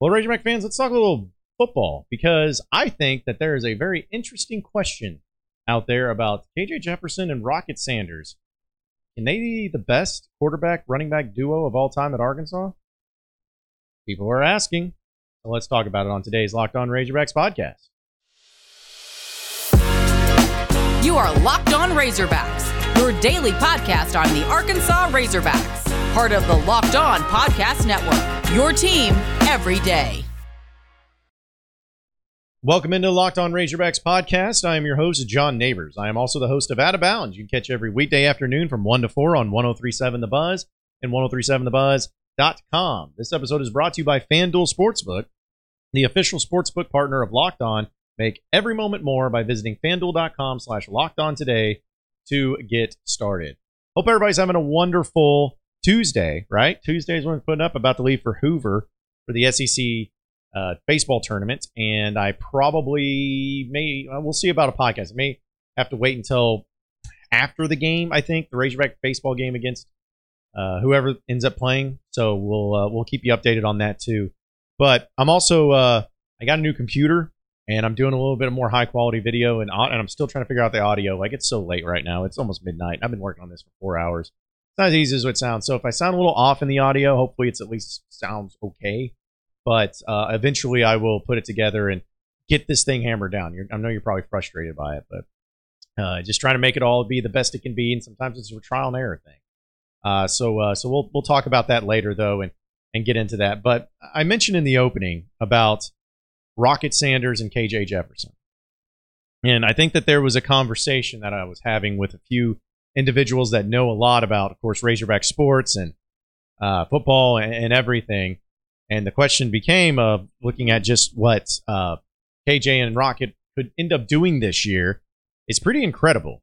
Well, Razorback fans, let's talk a little football because I think that there is a very interesting question out there about KJ Jefferson and Rocket Sanders. Can they be the best quarterback running back duo of all time at Arkansas? People are asking. So let's talk about it on today's Locked On Razorbacks podcast. You are Locked On Razorbacks, your daily podcast on the Arkansas Razorbacks, part of the Locked On Podcast Network. Your team every day. Welcome into Locked On Razorbacks podcast. I am your host, John Nabors. I am also the host of Out of Bounds. You can catch every weekday afternoon from 1 to 4 on 1037 The Buzz and 1037thebuzz.com. This episode is brought to you by FanDuel Sportsbook, the official sportsbook partner of Locked On. Make every moment more by visiting fanduel.com slash locked on today to get started. Hope everybody's having a wonderful Tuesday, right? Tuesday's when we're putting up about to leave for Hoover for the SEC uh, baseball tournament, and I probably may uh, we'll see about a podcast. I may have to wait until after the game. I think the Razorback baseball game against uh, whoever ends up playing. So we'll uh, we'll keep you updated on that too. But I'm also uh, I got a new computer and I'm doing a little bit of more high quality video and and I'm still trying to figure out the audio. Like it's so late right now. It's almost midnight. I've been working on this for four hours. It's not as easy as it sounds. So if I sound a little off in the audio, hopefully it's at least sounds okay. But uh, eventually I will put it together and get this thing hammered down. You're, I know you're probably frustrated by it, but uh, just trying to make it all be the best it can be. And sometimes it's a trial and error thing. Uh, so uh, so we'll we'll talk about that later though and and get into that. But I mentioned in the opening about Rocket Sanders and KJ Jefferson. And I think that there was a conversation that I was having with a few individuals that know a lot about, of course, Razorback sports and uh, football and, and, everything. And the question became of looking at just what uh, KJ and Rocket could end up doing this year. It's pretty incredible.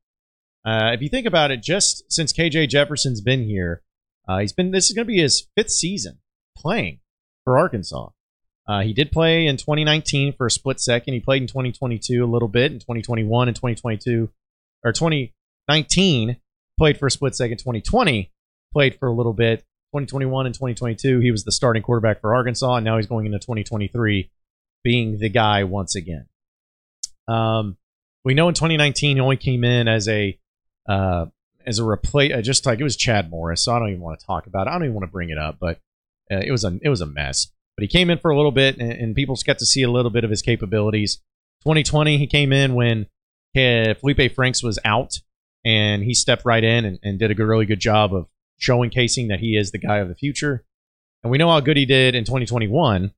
Uh, if you think about it, just since KJ Jefferson's been here, uh, he's been this is going to be his fifth season playing for Arkansas. Uh, he did play in 2019 for a split second. He played in 2022 a little bit, in 2021 and 2022, or 2019 played for a split second. 2020 played for a little bit. 2021 and 2022 he was the starting quarterback for Arkansas, and now he's going into 2023 being the guy once again. Um, we know in 2019 he only came in as a uh, as a replace, uh, just like it was Chad Morris. So I don't even want to talk about it. I don't even want to bring it up, but uh, it was a it was a mess. But he came in for a little bit, and, and people got to see a little bit of his capabilities. 2020, he came in when uh, Felipe Franks was out, and he stepped right in and, and did a really good job of showing casing that he is the guy of the future. And we know how good he did in 2021,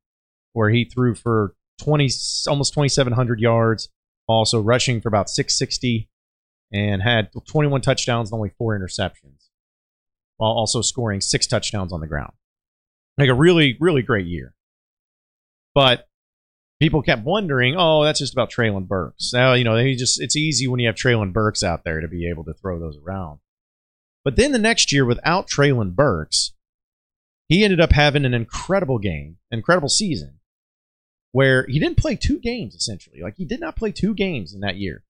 where he threw for 20, almost 2,700 yards, also rushing for about 660, and had 21 touchdowns and only four interceptions, while also scoring six touchdowns on the ground. Like a really, really great year. But people kept wondering, oh, that's just about Treylon Burks. Now, you know, they just it's easy when you have Treylon Burks out there to be able to throw those around. But then the next year, without Treylon Burks, he ended up having an incredible game, incredible season, where he didn't play two games essentially. Like he did not play two games in that year.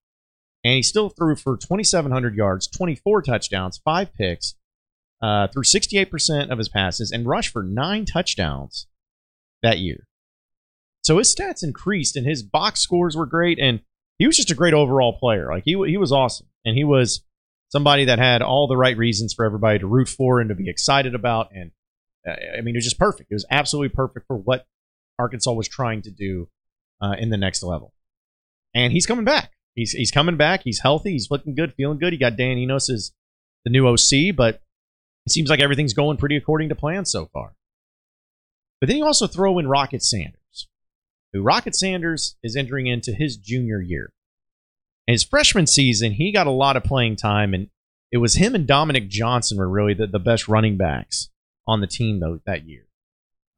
And he still threw for 2,700 yards, 24 touchdowns, five picks, uh, threw 68% of his passes and rushed for nine touchdowns that year. So his stats increased and his box scores were great. And he was just a great overall player. Like he, he was awesome. And he was somebody that had all the right reasons for everybody to root for and to be excited about. And uh, I mean, it was just perfect. It was absolutely perfect for what Arkansas was trying to do uh, in the next level. And he's coming back. He's, he's coming back. He's healthy. He's looking good, feeling good. He got Dan Enos as the new OC, but it seems like everything's going pretty according to plan so far. But then you also throw in Rocket Sanders, who Rocket Sanders is entering into his junior year. In his freshman season, he got a lot of playing time, and it was him and Dominic Johnson were really the, the best running backs on the team though that year.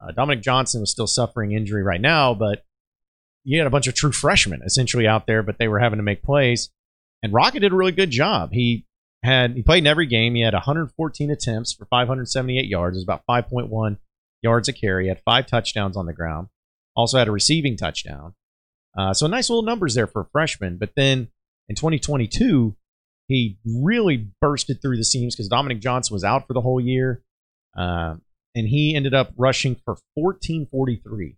Uh, Dominic Johnson was still suffering injury right now, but you had a bunch of true freshmen essentially out there, but they were having to make plays. And Rocket did a really good job. He had he played in every game. He had 114 attempts for 578 yards. It was about 5.1 yards a carry. He had five touchdowns on the ground. Also had a receiving touchdown. Uh, so nice little numbers there for a freshman. But then in 2022, he really bursted through the seams because Dominic Johnson was out for the whole year, uh, and he ended up rushing for 1443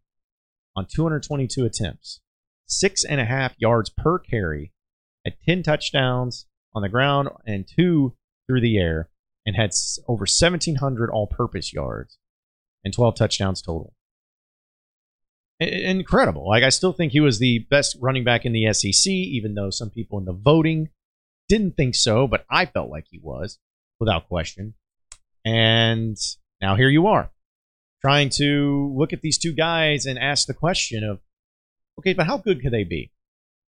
on 222 attempts, six and a half yards per carry, had 10 touchdowns on the ground and two through the air, and had over 1,700 all purpose yards and 12 touchdowns total. Incredible. Like, I still think he was the best running back in the SEC, even though some people in the voting didn't think so, but I felt like he was, without question. And now here you are, trying to look at these two guys and ask the question of, okay, but how good could they be?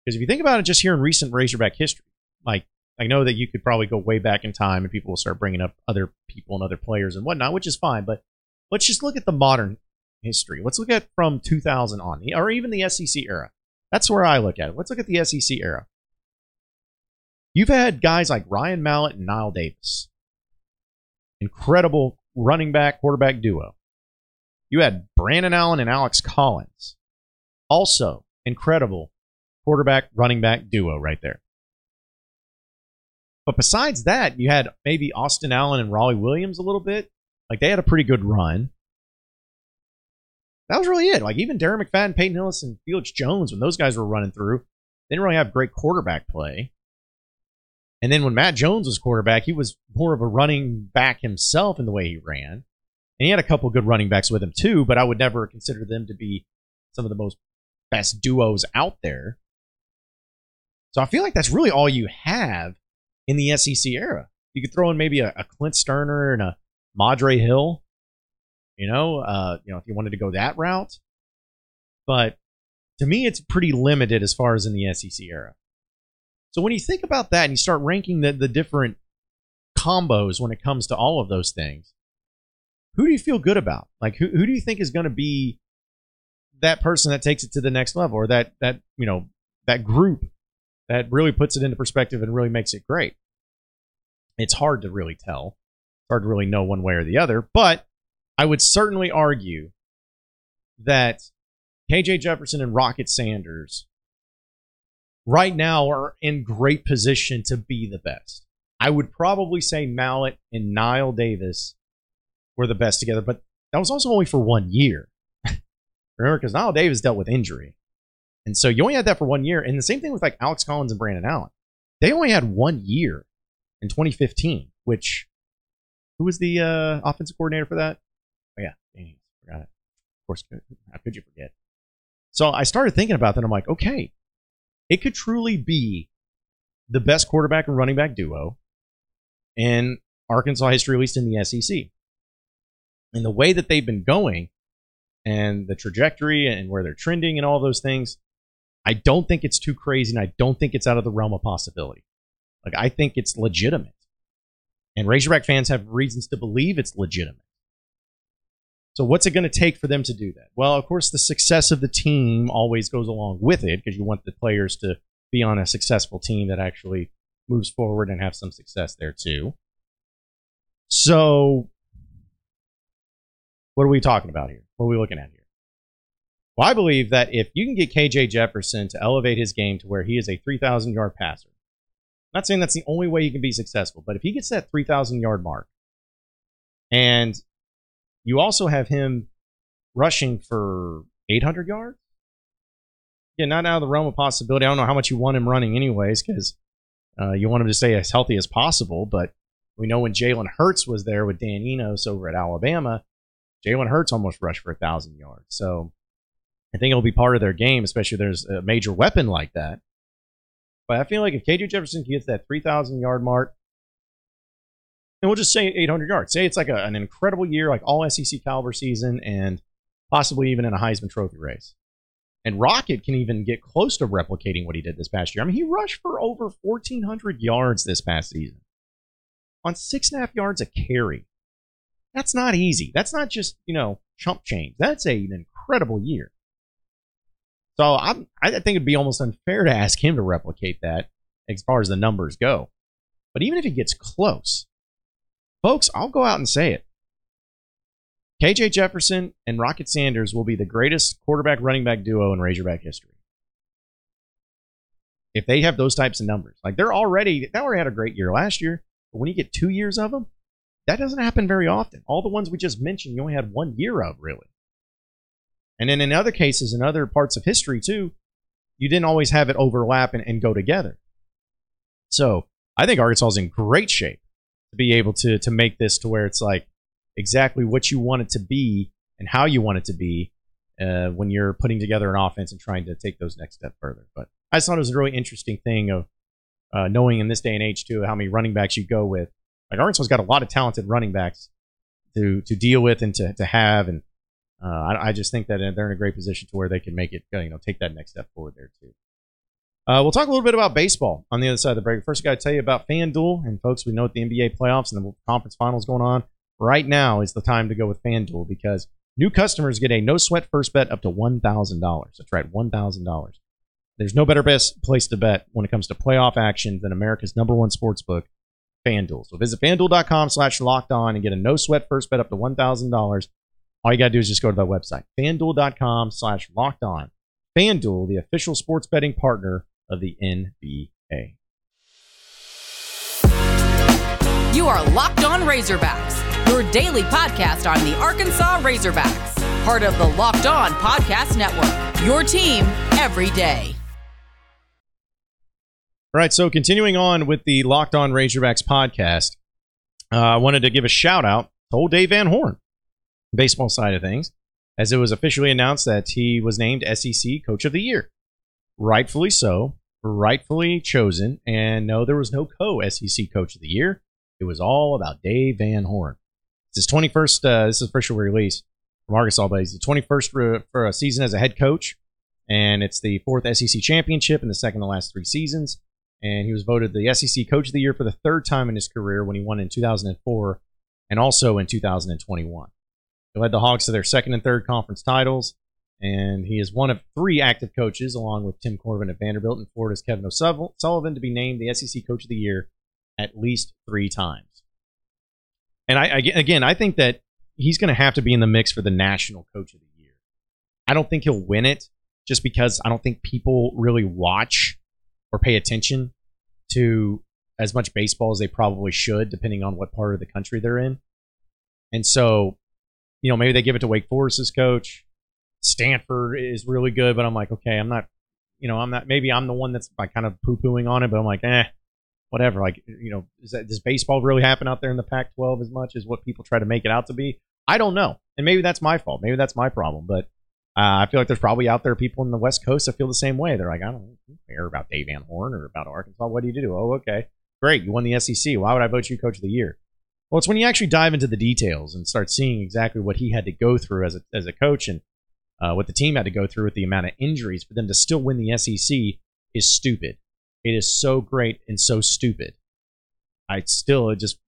Because if you think about it just here in recent Razorback history, like I know that you could probably go way back in time and people will start bringing up other people and other players and whatnot, which is fine. But let's just look at the modern history. Let's look at from 2000 on, or even the SEC era. That's where I look at it. Let's look at the SEC era. You've had guys like Ryan Mallett and Knile Davis. Incredible running back quarterback duo. You had Brandon Allen and Alex Collins. Also, incredible quarterback running back duo right there. But besides that, you had maybe Austin Allen and Rawleigh Williams a little bit. Like they had a pretty good run. That was really it. Like even Darren McFadden, Peyton Hillis, and Felix Jones, when those guys were running through, they didn't really have great quarterback play. And then when Matt Jones was quarterback, he was more of a running back himself in the way he ran. And he had a couple good running backs with him too, but I would never consider them to be some of the most best duos out there. So I feel like that's really all you have in the SEC era. You could throw in maybe a, a Clint Stoerner and a Madre Hill, you know, uh, you know, if you wanted to go that route. But to me, it's pretty limited as far as in the SEC era. So when you think about that and you start ranking the, the different combos when it comes to all of those things, who do you feel good about? Like who, who do you think is going to be that person that takes it to the next level or that that you know that group that really puts it into perspective and really makes it great? It's hard to really tell. It's hard to really know one way or the other, but I would certainly argue that KJ Jefferson and Rocket Sanders right now are in great position to be the best. I would probably say Mallett and Knile Davis were the best together, but that was also only for one year. Remember, because Knile Davis dealt with injury. And so you only had that for one year. And the same thing with like Alex Collins and Brandon Allen. They only had one year in 2015, which who was the uh, offensive coordinator for that? Forgot it. Of course, uh, how could you forget? So I started thinking about that. I'm like, okay, it could truly be the best quarterback and running back duo in Arkansas history, at least in the SEC. And the way that they've been going and the trajectory and where they're trending and all those things, I don't think it's too crazy and I don't think it's out of the realm of possibility. Like, I think it's legitimate. And Razorback fans have reasons to believe it's legitimate. So, what's it going to take for them to do that? Well, of course, the success of the team always goes along with it because you want the players to be on a successful team that actually moves forward and have some success there too. So, what are we talking about here? What are we looking at here? Well, I believe that if you can get KJ Jefferson to elevate his game to where he is a 3,000 yard passer, I'm not saying that's the only way he can be successful, but if he gets that 3,000 yard mark and you also have him rushing for 800 yards. Yeah, not out of the realm of possibility. I don't know how much you want him running, anyways, because uh, you want him to stay as healthy as possible. But we know when Jalen Hurts was there with Dan Enos over at Alabama, Jalen Hurts almost rushed for a thousand yards. So I think it'll be part of their game, especially there's a major weapon like that. But I feel like if KJ Jefferson gets that 3,000 yard mark, and we'll just say 800 yards. Say it's like a, an incredible year, like all SEC caliber season, and possibly even in a Heisman Trophy race. And Rocket can even get close to replicating what he did this past year. I mean, he rushed for over 1,400 yards this past season on six and a half yards a carry. That's not easy. That's not just, you know, chump change. That's a, an incredible year. So I'm, I think it'd be almost unfair to ask him to replicate that as far as the numbers go. But even if he gets close, Folks, I'll go out and say it. KJ Jefferson and Rocket Sanders will be the greatest quarterback running back duo in Razorback history. If they have those types of numbers, like they're already, they already had a great year last year, but when you get two years of them, that doesn't happen very often. All the ones we just mentioned, you only had one year of, really. And then in other cases, in other parts of history too, you didn't always have it overlap and, and go together. So I think Arkansas is in great shape to be able to to make this to where it's like exactly what you want it to be and how you want it to be uh, when you're putting together an offense and trying to take those next step further. But I just thought it was a really interesting thing of uh, knowing in this day and age too how many running backs you go with. Like Arkansas's got a lot of talented running backs to to deal with and to to have, and uh, I, I, just think that they're in a great position to where they can make it, you know, take that next step forward there too. Uh, we'll talk a little bit about baseball on the other side of the break. First, I got to tell you about FanDuel. And folks, we know the NBA playoffs and the conference finals going on. Right now is the time to go with FanDuel because new customers get a no sweat first bet up to $1,000. That's right, $1,000. There's no better best place to bet when it comes to playoff action than America's number one sports book, FanDuel. So visit fanduel.com slash locked on and get a no sweat first bet up to $1,000. All you got to do is just go to that website, fanduel.com slash locked on. FanDuel, the official sports betting partner of the NBA. You are Locked On Razorbacks, your daily podcast on the Arkansas Razorbacks, part of the Locked On Podcast Network. Your team every day. All right, so continuing on with the Locked On Razorbacks podcast, uh, I wanted to give a shout out to old Dave Van Horn, baseball side of things, as it was officially announced that he was named SEC Coach of the Year. Rightfully so rightfully chosen. And no, there was no co SEC Coach of the Year. It was all about Dave Van Horn. It's his 21st, uh, this is the official release from Arkansas, but he's the 21st for, for a season as a head coach. And it's the fourth SEC championship in the second to last three seasons. And he was voted the SEC Coach of the Year for the third time in his career when he won in 2004 and also in 2021. He led the Hogs to their second and third conference titles and he is one of three active coaches, along with Tim Corbin at Vanderbilt and Florida's Kevin O'Sullivan, to be named the SEC Coach of the Year at least three times. And I, I again, I think that he's going to have to be in the mix for the National Coach of the Year. I don't think he'll win it just because I don't think people really watch or pay attention to as much baseball as they probably should, depending on what part of the country they're in. And so, you know, maybe they give it to Wake Forest's coach Stanford is really good, but I'm like, okay, I'm not, you know, I'm not. Maybe I'm the one that's like kind of poo pooing on it, but I'm like, eh, whatever. Like, you know, is that, does baseball really happen out there in the Pac-12 as much as what people try to make it out to be? I don't know, and maybe that's my fault. Maybe that's my problem, but. Uh, I feel like there's probably out there people in the West Coast that feel the same way. They're like, I don't care about Dave Van Horn or about Arkansas. What do you do? Oh, okay, great. You won the SEC. Why would I vote you Coach of the Year? Well, it's when you actually dive into the details and start seeing exactly what he had to go through as a as a coach and uh, what the team had to go through with the amount of injuries for them to still win the SEC is stupid. It is so great and so stupid. I still it just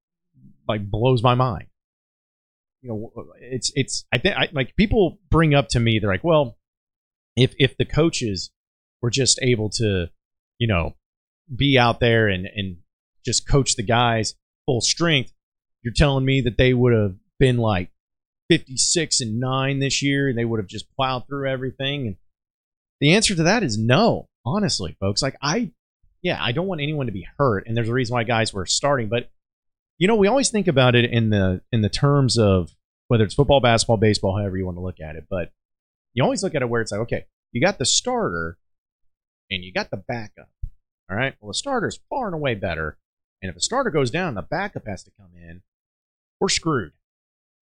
like blows my mind. You know, it's it's I think like people bring up to me they're like, well, if if the coaches were just able to, you know, be out there and and just coach the guys full strength, you're telling me that they would have been like 56 and 9 this year and they would have just plowed through everything. And the answer to that is no honestly folks. Like i yeah i don't want anyone to be hurt and there's a reason why guys were starting. But you know we always think about it in the in the terms of whether it's football basketball baseball however you want to look at it. But you always look at it where it's like okay you got the starter and you got the backup all right? Well the starter's far and away better. And if the starter goes down the backup has to come in. We're screwed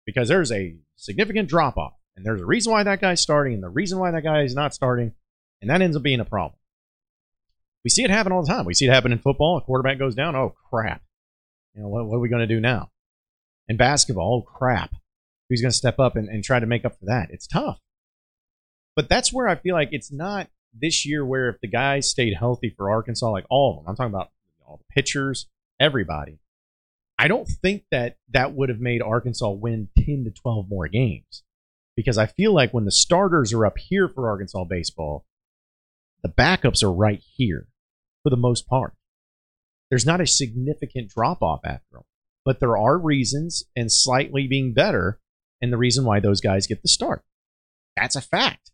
because there's a significant drop off. And there's a reason why that guy's starting and the reason why that guy is not starting. And that ends up being a problem. We see it happen all the time. We see it happen in football. A quarterback goes down. Oh, crap. You know, what, what are we going to do now? In basketball, oh, crap. Who's going to step up and, and try to make up for that? It's tough. But that's where I feel like it's not this year where if the guys stayed healthy for Arkansas, like all of them, I'm talking about all the pitchers, everybody, I don't think that that would have made Arkansas win 10 to 12 more games because I feel like when the starters are up here for Arkansas baseball, the backups are right here for the most part. There's not a significant drop off after them, but there are reasons and slightly being better, and the reason why those guys get the start. That's a fact.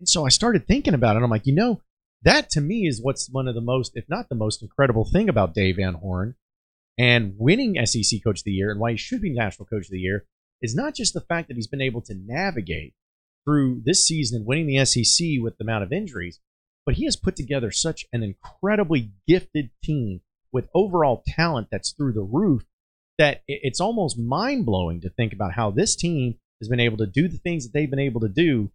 And so I started thinking about it. I'm like, you know, that to me is what's one of the most, if not the most incredible thing about Dave Van Horn and winning SEC Coach of the Year and why he should be National Coach of the Year is not just the fact that he's been able to navigate through this season and winning the SEC with the amount of injuries, but he has put together such an incredibly gifted team with overall talent that's through the roof that it's almost mind blowing to think about how this team has been able to do the things that they've been able to do,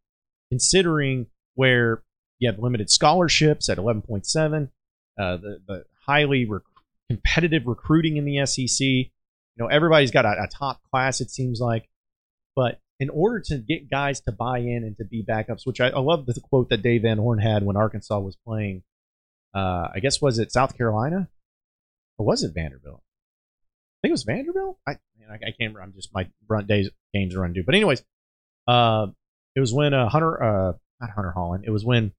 considering where you have limited scholarships at 11.7, uh, the, the highly rec- competitive recruiting in the SEC. You know, everybody's got a, a top class, it seems like. But in order to get guys to buy in and to be backups, which I, I love the quote that Dave Van Horn had when Arkansas was playing. Uh, I guess was it South Carolina or was it Vanderbilt? I think it was Vanderbilt. I man, I, I can't remember. I'm just my run days games are undue. But anyways, uh, it was when uh, Hunter, uh, not Hunter Hollan, It was when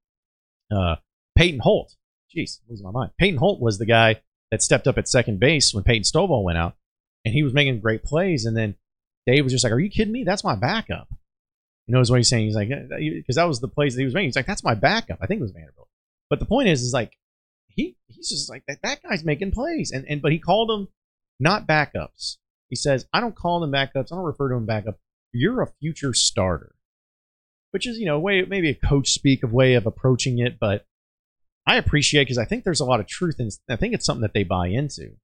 uh, Peyton Holt. Jeez, losing my mind. Peyton Holt was the guy that stepped up at second base when Peyton Stovall went out, and he was making great plays. And then Dave was just like, "Are you kidding me? That's my backup." You know, is what he's saying. He's like, because that was the plays that he was making. He's like, "That's my backup." I think it was Vanderbilt. But the point is, is like he he's just like that, that guy's making plays, and and but he called them not backups. He says, "I don't call them backups. I don't refer to them backup. You're a future starter." Which is, you know, way maybe a coach speak of way of approaching it, but I appreciate because I think there's a lot of truth in. I think it's something that they buy into.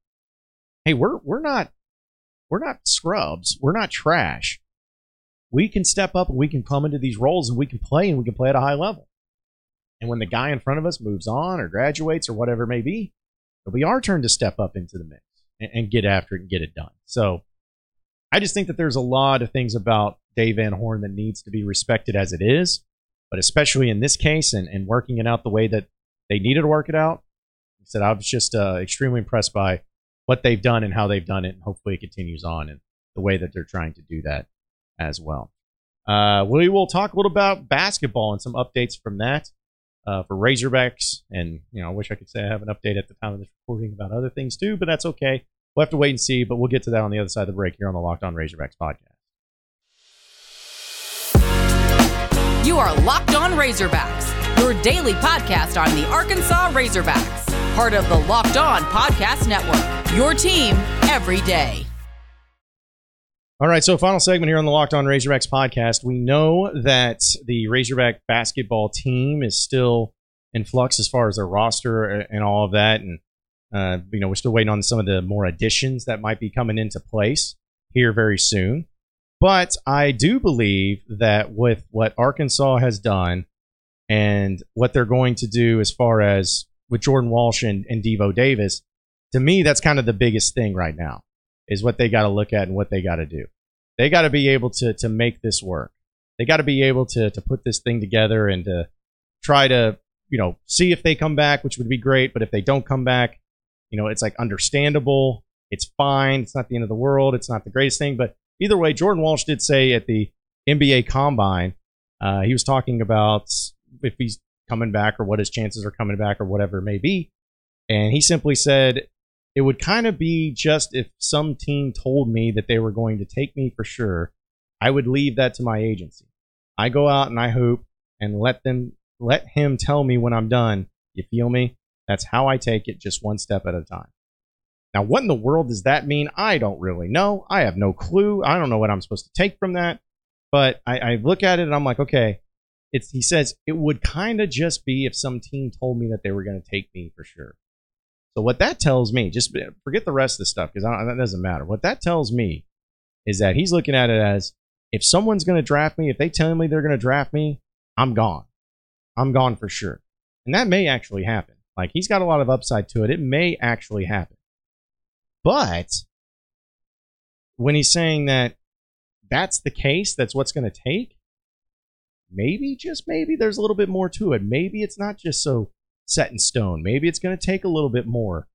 Hey, we're we're not we're not scrubs. We're not trash. We can step up and we can come into these roles and we can play and we can play at a high level. And when the guy in front of us moves on or graduates or whatever it may be, it'll be our turn to step up into the mix and, and get after it and get it done. So I just think that there's a lot of things about Dave Van Horn that needs to be respected as it is, but especially in this case and, and working it out the way that they needed to work it out. He said, I was just uh, extremely impressed by what they've done and how they've done it, and hopefully it continues on and the way that they're trying to do that as well. Uh, we will talk a little about basketball and some updates from that uh, for Razorbacks. And, you know, I wish I could say I have an update at the time of this recording about other things too, but that's okay. We'll have to wait and see, but we'll get to that on the other side of the break here on the Locked On Razorbacks podcast. You are Locked On Razorbacks, your daily podcast on the Arkansas Razorbacks, part of the Locked On Podcast Network. Your team every day. All right, so final segment here on the Locked On Razorbacks podcast. We know that the Razorback basketball team is still in flux as far as their roster and all of that, and uh, you know we're still waiting on some of the more additions that might be coming into place here very soon. But I do believe that with what Arkansas has done and what they're going to do as far as with Jordan Walsh and, and Devo Davis, to me, that's kind of the biggest thing right now is what they got to look at and what they got to do. They got to be able to to make this work. They got to be able to to put this thing together and to try to you know see if they come back, which would be great. But if they don't come back, you know, it's like understandable. It's fine. It's not the end of the world. It's not the greatest thing, but either way, Jordan Walsh did say at the NBA Combine, uh, he was talking about if he's coming back or what his chances are coming back or whatever it may be. And he simply said, it would kind of be just if some team told me that they were going to take me for sure, I would leave that to my agency. I go out and I hoop and let them let him tell me when I'm done. You feel me? That's how I take it, just one step at a time. Now, what in the world does that mean? I don't really know. I have no clue. I don't know what I'm supposed to take from that. But I, I look at it and I'm like, okay. It's, he says it would kind of just be if some team told me that they were going to take me for sure. So what that tells me, just uh, forget the rest of the stuff because that doesn't matter. What that tells me is that he's looking at it as if someone's going to draft me, if they tell me they're going to draft me, I'm gone. I'm gone for sure. And that may actually happen. Like he's got a lot of upside to it. It may actually happen. But when he's saying that that's the case, that's what's going to take, maybe, just maybe, there's a little bit more to it. Maybe it's not just so set in stone. Maybe it's going to take a little bit more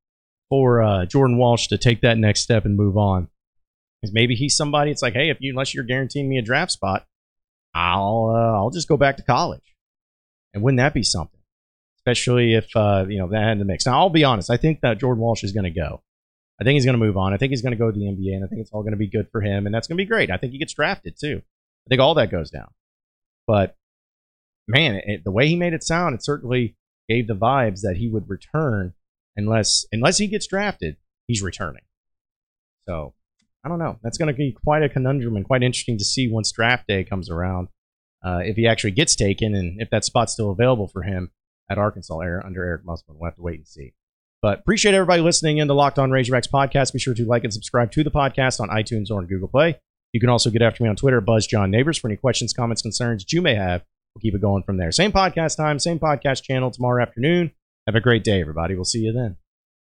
for uh, Jordan Walsh to take that next step and move on. Because maybe he's somebody. It's like, hey, if you unless you're guaranteeing me a draft spot, I'll uh, I'll just go back to college. And wouldn't that be something? Especially if uh, you know that had the mix. Now I'll be honest. I think that Jordan Walsh is going to go. I think he's going to move on. I think he's going to go to the NBA, and I think it's all going to be good for him, and that's going to be great. I think he gets drafted too. I think all that goes down. But man, it, the way he made it sound, it certainly gave the vibes that he would return unless unless he gets drafted, he's returning. So I don't know. That's going to be quite a conundrum and quite interesting to see once draft day comes around. uh, if he actually gets taken and if that spot's still available for him at Arkansas under Eric Musselman. We'll have to wait and see. But appreciate everybody listening in the Locked On Razorbacks podcast. Be sure to like and subscribe to the podcast on iTunes or on Google Play. You can also get after me on Twitter, Buzz John Nabors, for any questions, comments, concerns that you may have. We'll keep it going from there. Same podcast time, same podcast channel tomorrow afternoon. Have a great day, everybody. We'll see you then.